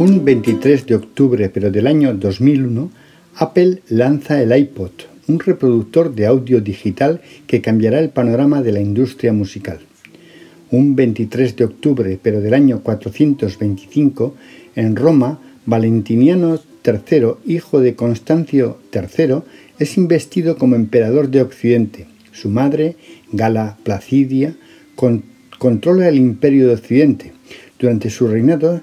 Un 23 de octubre, pero del año 2001, Apple lanza el iPod, un reproductor de audio digital que cambiará el panorama de la industria musical. Un 23 de octubre, pero del año 425, en Roma, Valentiniano III, hijo de Constancio III, es investido como emperador de Occidente. Su madre, Gala Placidia, controla el imperio de Occidente. Durante su reinado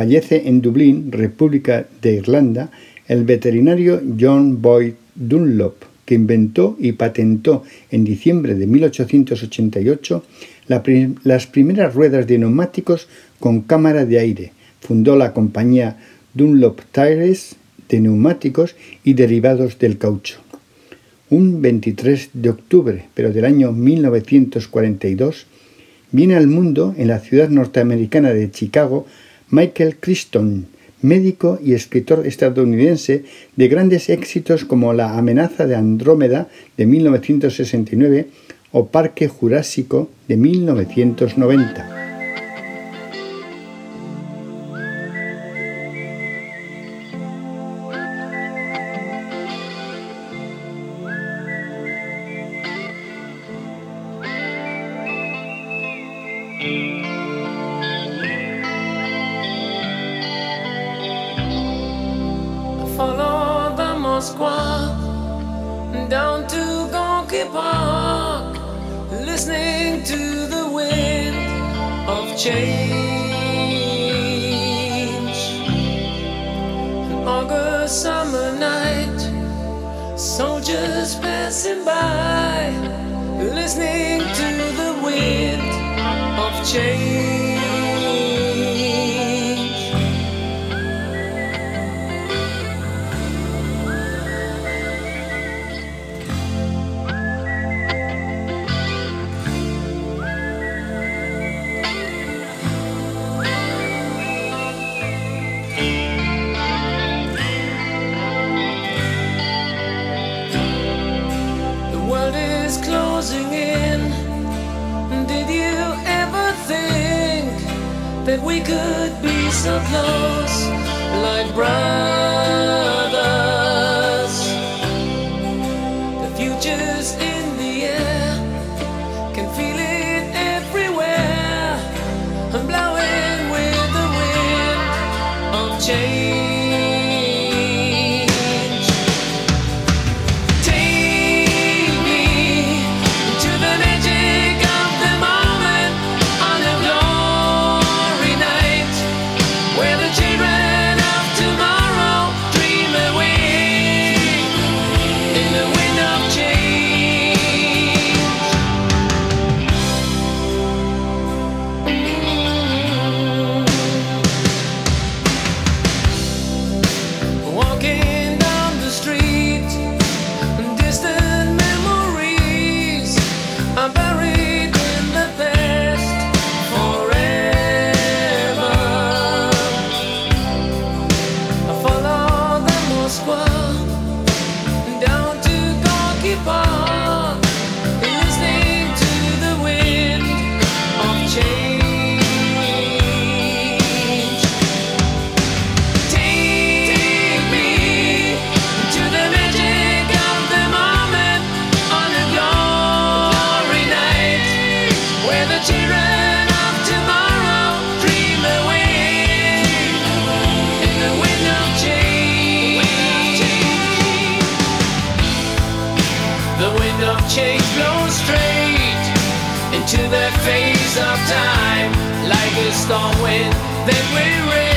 Fallece en Dublín, República de Irlanda, el veterinario John Boyd Dunlop, que inventó y patentó en diciembre de 1888 las primeras ruedas de neumáticos con cámara de aire. Fundó la compañía Dunlop Tires de neumáticos y derivados del caucho. Un 23 de octubre, pero del año 1942, viene al mundo en la ciudad norteamericana de Chicago Michael Crichton, médico y escritor estadounidense de grandes éxitos como La amenaza de Andrómeda de 1969 o Parque Jurásico de 1990. Moscow, down to Gonky Park, listening to the wind of change. August summer night, soldiers passing by, listening to the wind of change. that we could be so close, like brothers. The future's. world. Into the face of time. Like a storm wind, then we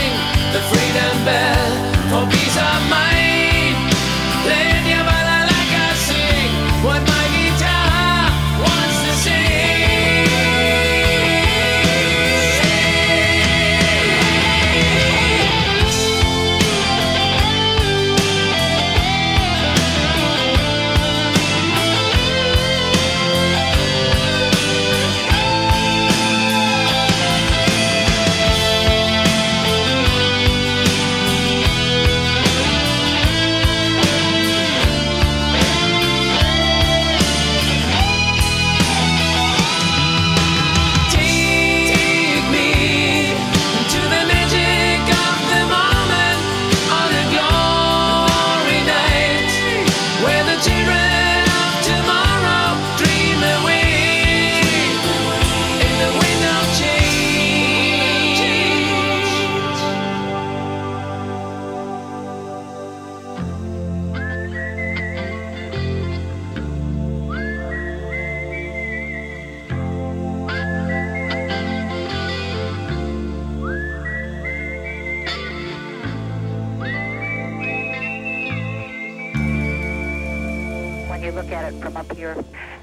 at it from up here,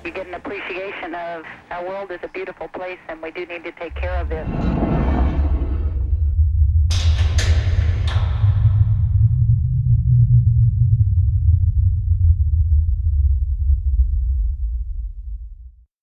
you get an appreciation of our world is a beautiful place and we do need to take care of it.